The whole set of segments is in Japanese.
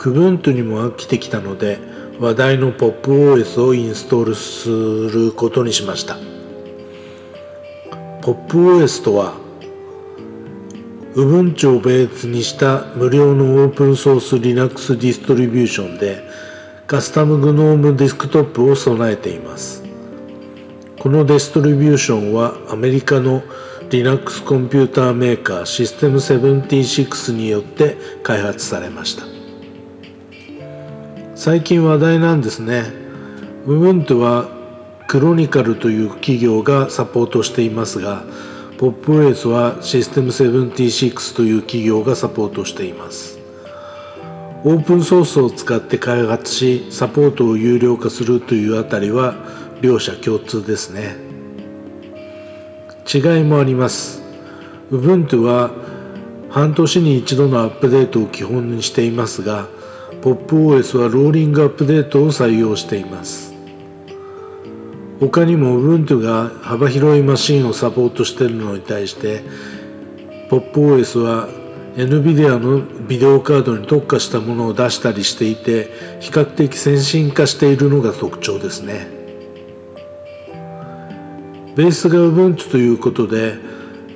Kubuntu にも飽きてきたので話題の PopOS をインストールすることにしました。PopOS とは Ubuntu をベースにした無料のオープンソース Linux ディストリビューションでカスタム GNOME デスクトップを備えています。このディストリビューションはアメリカの Linux コンピューターメーカー System76 によって開発されました。最近話題なんですね。Ubuntu はクロニカルという企業がサポートしていますが PopOS はシステム76という企業がサポートしています。オープンソースを使って開発しサポートを有料化するというあたりは両者共通ですね。違いもあります。Ubuntu は半年に一度のアップデートを基本にしていますが PopOS はローリングアップデートを採用しています。他にも Ubuntu が幅広いマシンをサポートしているのに対して PopOS は NVIDIA のビデオカードに特化したものを出したりしていて比較的先進化しているのが特徴ですね。ベースが Ubuntu ということで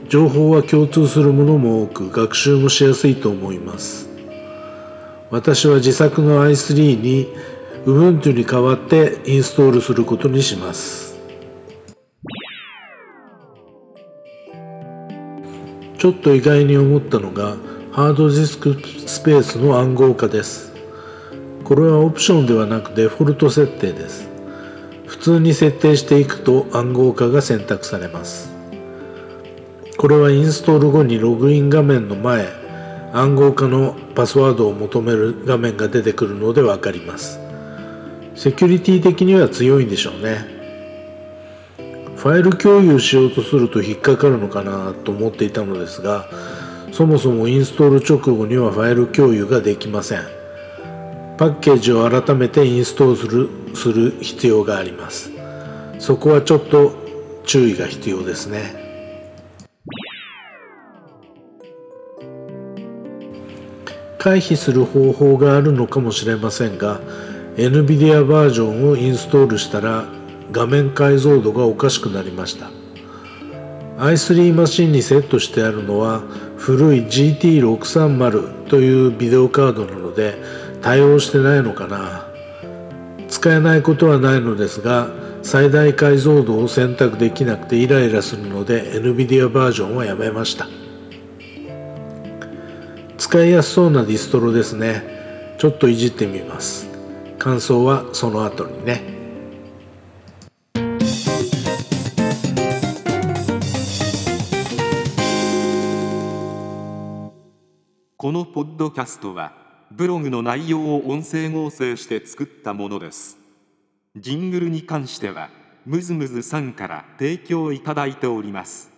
情報は共通するものも多く学習もしやすいと思います。私は自作の i3 に Ubuntu に代わってインストールすることにします。ちょっと意外に思ったのがハードディスクスペースの暗号化です。これはオプションではなくデフォルト設定です。普通に設定していくと暗号化が選択されます。これはインストール後にログイン画面の前暗号化のパスワードを求める画面が出てくるので分かります。セキュリティ的には強いんでしょうね。ファイル共有しようとすると引っかかるのかなと思っていたのですがそもそもインストール直後にはファイル共有ができません。パッケージを改めてインストールするする必要があります。そこはちょっと注意が必要ですね。回避する方法があるのかもしれませんが NVIDIA バージョンをインストールしたら画面解像度がおかしくなりました。i3 マシンにセットしてあるのは古い GT630 というビデオカードなので対応してないのかな。使えないことはないのですが最大解像度を選択できなくてイライラするので NVIDIA バージョンはやめました。使いやすそうなディストロですね。ちょっといじってみます。感想はその後にね。このポッドキャストはブログの内容を音声合成して作ったものです。ジングルに関してはムズムズさんから提供いただいております。